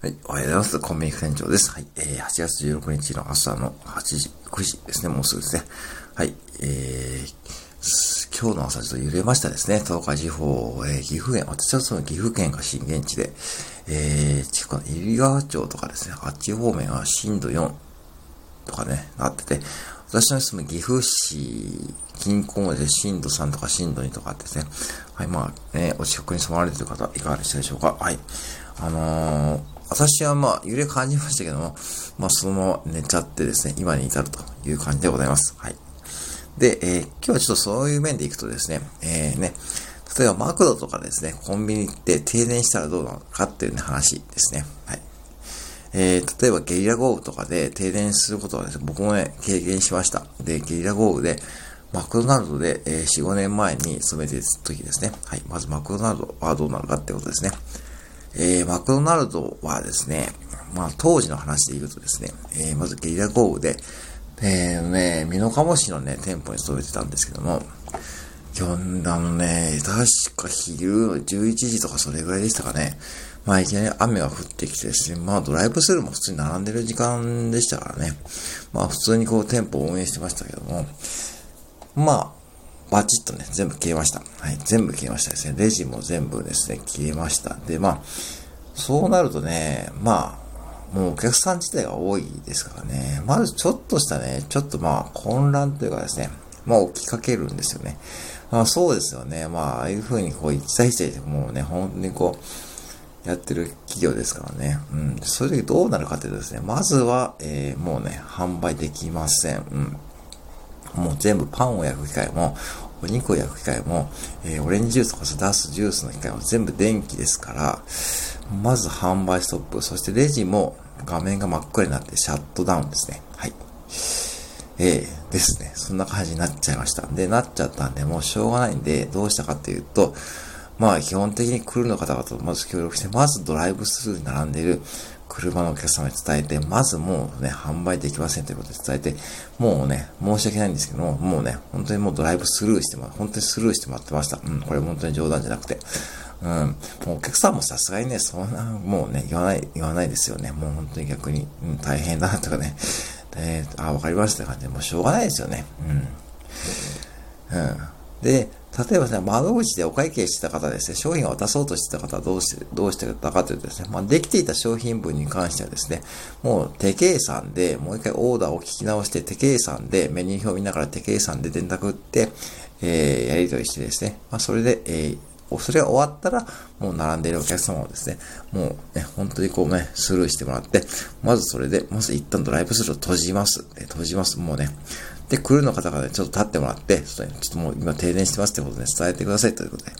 はい。おはようございます。コンビニ店長です。はい。えー、8月16日の朝の8時、9時ですね。もうすぐですね。はい。えー、今日の朝ちょっと揺れましたですね。東海地方、えー、岐阜県、私はその岐阜県が震源地で、えー、近くの入川町とかですね、あっち方面は震度4とかね、なってて、私の住む岐阜市近郊まで震度3とか震度2とかあってですね、はい、まあ、ね、お近くに住まわれている方、いかがでしたでしょうかはい。あのー私はまあ、揺れ感じましたけども、まあ、そのまま寝ちゃってですね、今に至るという感じでございます。はい。で、えー、今日はちょっとそういう面でいくとですね、えー、ね、例えばマクドとかですね、コンビニ行って停電したらどうなのかっていう、ね、話ですね。はい。えー、例えばゲリラ豪雨とかで停電することはですね、僕もね、経験しました。で、ゲリラ豪雨で、マクドナルドで、えー、4、5年前に勤めてた時ですね。はい。まずマクドナルドはどうなるかってことですね。えー、マクドナルドはですね、まあ当時の話で言うとですね、えー、まずゲリラ豪雨で、えー、ね、美濃加茂市のね、店舗に勤めてたんですけども、今日、あのね、確か昼11時とかそれぐらいでしたかね。まあいきなり雨が降ってきてですね、まあドライブスルーも普通に並んでる時間でしたからね。まあ普通にこう店舗を運営してましたけども、まあバチッとね、全部消えました。はい、全部消えましたですね。レジも全部ですね、消えました。で、まあ、そうなるとね、まあ、もうお客さん自体が多いですからね、まずちょっとしたね、ちょっとまあ、混乱というかですね、まあ、起きかけるんですよね。まあ、そうですよね。まあ、ああいう風にこう、一対一でもうね、本当にこう、やってる企業ですからね。うん。そういう時どうなるかというとですね、まずは、えー、もうね、販売できません。うん。もう全部パンを焼く機械も、お肉を焼く機械も、えー、オレンジジュースとか出すジュースの機械も全部電気ですから、まず販売ストップ、そしてレジも画面が真っ暗になってシャットダウンですね。はい。えー、ですね。そんな感じになっちゃいました。で、なっちゃったんで、もうしょうがないんで、どうしたかっていうと、まあ、基本的にクルの方々とまず協力して、まずドライブスルーに並んでいる車のお客様に伝えて、まずもうね、販売できませんということで伝えて、もうね、申し訳ないんですけども、もうね、本当にもうドライブスルーしても、本当にスルーしてもらってました。うん、これ本当に冗談じゃなくて。うん、もうお客さんもさすがにね、そんな、もうね、言わない、言わないですよね。もう本当に逆に、うん、大変だとかね、えー、あ、わかりましたって感じで、もうしょうがないですよね。うん。うん。で、例えばね、窓口でお会計してた方ですね、商品を渡そうとしてた方はどうして、どうしてたかというとですね、まあ、できていた商品分に関してはですね、もう手計算で、もう一回オーダーを聞き直して、手計算で、メニュー表を見ながら手計算で電卓打って、えー、やり取りしてですね、まあ、それで、えー、それが終わったら、もう並んでいるお客様をですね、もうね、本当にこうね、スルーしてもらって、まずそれで、まず一旦ドライブスルーを閉じます。閉じます。もうね、で、クルーの方々にちょっと立ってもらって、ちょっともう今停電してますってことで伝えてくださいということで。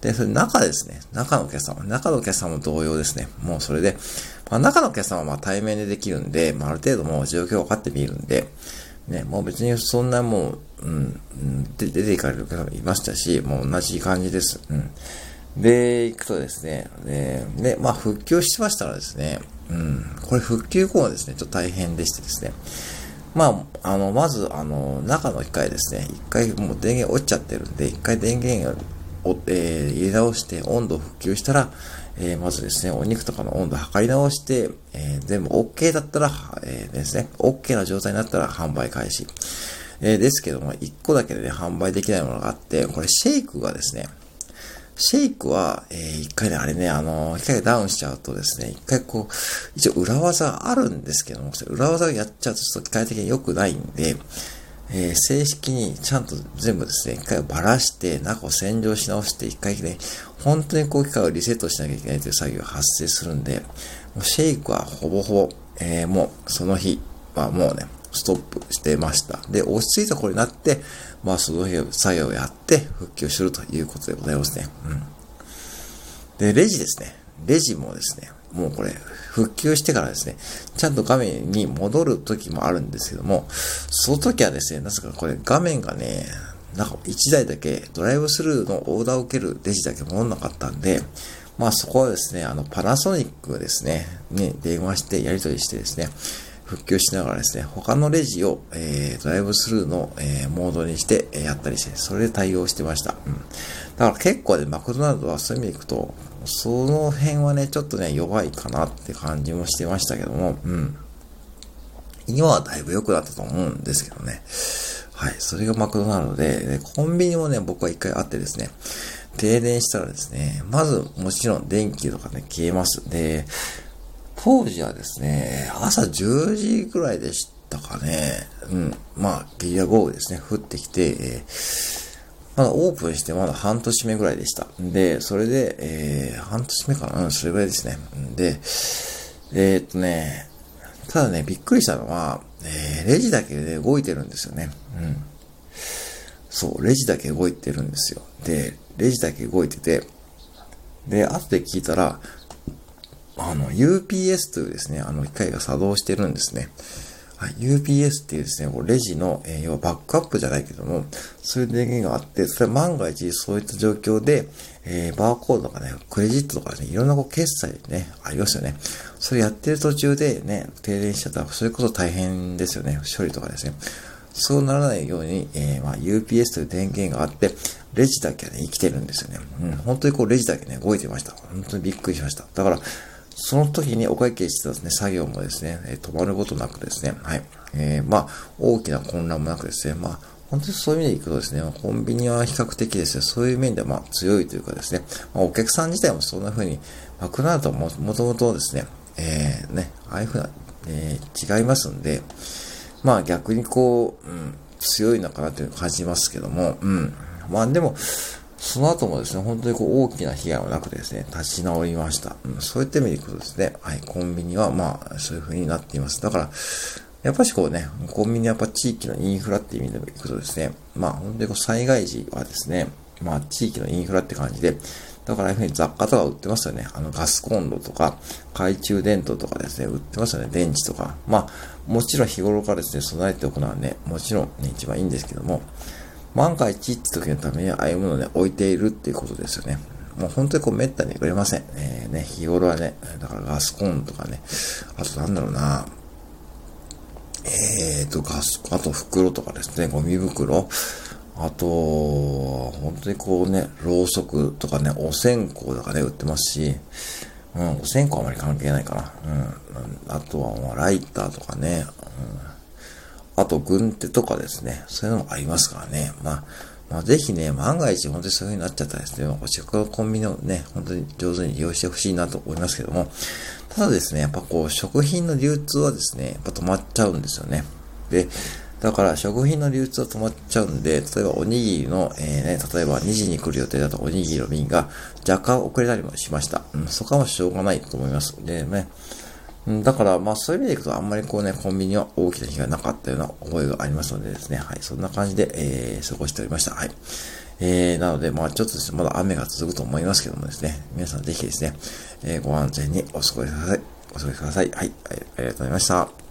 で、それ中ですね、中のお客様、中のお客様も同様ですね。もうそれで、まあ、中のお客様はまあ対面でできるんで、まあ、ある程度もう状況を分かってみるんで、ね、もう別にそんなもう、うん、で出ていかれる方もいましたし、もう同じ感じです。うん。で、行くとですね、で、でまあ復旧してましたらですね、うん、これ復旧後はですね、ちょっと大変でしてですね、まあ、あの、まず、あの、中の機械ですね、一回もう電源落ちちゃってるんで、一回電源を、えー、入れ直して温度を復旧したら、えー、まずですね、お肉とかの温度を測り直して、えー、全部 OK だったら、えー、ですね、OK な状態になったら販売開始。えー、ですけども、1個だけでね、販売できないものがあって、これシェイクがですね、シェイクは、えー、一回ね、あれね、あの、一回ダウンしちゃうとですね、一回こう、一応裏技あるんですけども、裏技をやっちゃうとちょっと機械的に良くないんで、えー、正式にちゃんと全部ですね、一回ばらして、中を洗浄し直して、一回ね、本当にこう機械をリセットしなきゃいけないという作業が発生するんで、もうシェイクはほぼほぼ、えー、もうその日はもうね、ストップしてました。で、落ち着いた頃になって、まあ、その作業をやって復旧するということでございますね。うん。で、レジですね。レジもですね、もうこれ、復旧してからですね、ちゃんと画面に戻る時もあるんですけども、その時はですね、なぜかこれ画面がね、なんか1台だけドライブスルーのオーダーを受けるレジだけ戻んなかったんで、まあそこはですね、あのパナソニックですね、に電話してやり取りしてですね、復旧しながらですね、他のレジを、えー、ドライブスルーの、えー、モードにして、えー、やったりして、それで対応してました。うん。だから結構ね、マクドナルドはそういう意味でいくと、その辺はね、ちょっとね、弱いかなって感じもしてましたけども、うん。今はだいぶ良くなったと思うんですけどね。はい。それがマクドナルドで、でコンビニもね、僕は一回あってですね、停電したらですね、まずもちろん電気とかね、消えます。で、当時はですね、朝10時ぐらいでしたかね。うん。まあ、ゲリラ豪雨ですね、降ってきて、えーまだオープンしてまだ半年目ぐらいでした。で、それで、えー、半年目かなうん、それぐらいですね。で、えー、っとね、ただね、びっくりしたのは、えー、レジだけで動いてるんですよね。うん。そう、レジだけ動いてるんですよ。で、レジだけ動いてて、で、後で聞いたら、あの、UPS というですね、あの機械が作動してるんですね。はい、UPS っていうですね、こうレジの、えー、要はバックアップじゃないけども、そういう電源があって、それは万が一そういった状況で、えー、バーコードとかね、クレジットとかね、いろんなこう決済ね、ありますよね。それやってる途中でね、停電しちゃったら、そういうこと大変ですよね。処理とかですね。そうならないように、えー、まあ、UPS という電源があって、レジだけはね、生きてるんですよね。うん、本当にこうレジだけね、動いてました。本当にびっくりしました。だから、その時にお会計してたですね、作業もですね、え止まることなくですね、はい。えー、まあ、大きな混乱もなくですね、まあ、本当にそういう意味でいくとですね、コンビニは比較的ですね、そういう面ではまあ強いというかですね、まあ、お客さん自体もそんな風に、マクドナルドももともとですね、えー、ね、ああいう風な、えー、違いますんで、まあ逆にこう、うん、強いのかなという感じますけども、うん。まあでも、その後もですね、本当にこう大きな被害はなくてですね、立ち直りました。うん、そういった意味でいくとですね、はい、コンビニはまあ、そういう風になっています。だから、やっぱしこうね、コンビニはやっぱ地域のインフラっていう意味でもいくとですね、まあ本当にこう災害時はですね、まあ地域のインフラって感じで、だからああいうふうに雑貨とか売ってますよね。あのガスコンロとか、懐中電灯とかですね、売ってますよね。電池とか。まあ、もちろん日頃からですね、備えておくのはね、もちろんね、一番いいんですけども、万が一って時のためにああいうものをね、置いているっていうことですよね。もう本当にこう滅多に売れません。えー、ね、日頃はね、だからガスコンとかね、あとなんだろうな、えーと、ガス、あと袋とかですね、ゴミ袋、あと、本当にこうね、ろうそくとかね、お線香とかね、売ってますし、うん、お線香あまり関係ないかな。うん。あとは、ライターとかね、あと、軍手とかですね、そういうのもありますからね。まあ、まあ、ぜひね、万が一本当にそういう風になっちゃったらですね、お近くのコンビニをね、本当に上手に利用してほしいなと思いますけども、ただですね、やっぱこう、食品の流通はですね、やっぱ止まっちゃうんですよね。で、だから食品の流通は止まっちゃうんで、例えばおにぎりの、えー、ね、例えば2時に来る予定だとおにぎりの便が若干遅れたりもしました。うん、そこはしょうがないと思います。でね、だから、まあそういう意味でいくと、あんまりこうね、コンビニは大きな被害なかったような覚えがありますのでですね、はい、そんな感じで、えー、過ごしておりました。はい。えー、なので、まあちょっとですね、まだ雨が続くと思いますけどもですね、皆さんぜひですね、えー、ご安全にお過ごしください。お過ごしくださ。い、はい、ありがとうございました。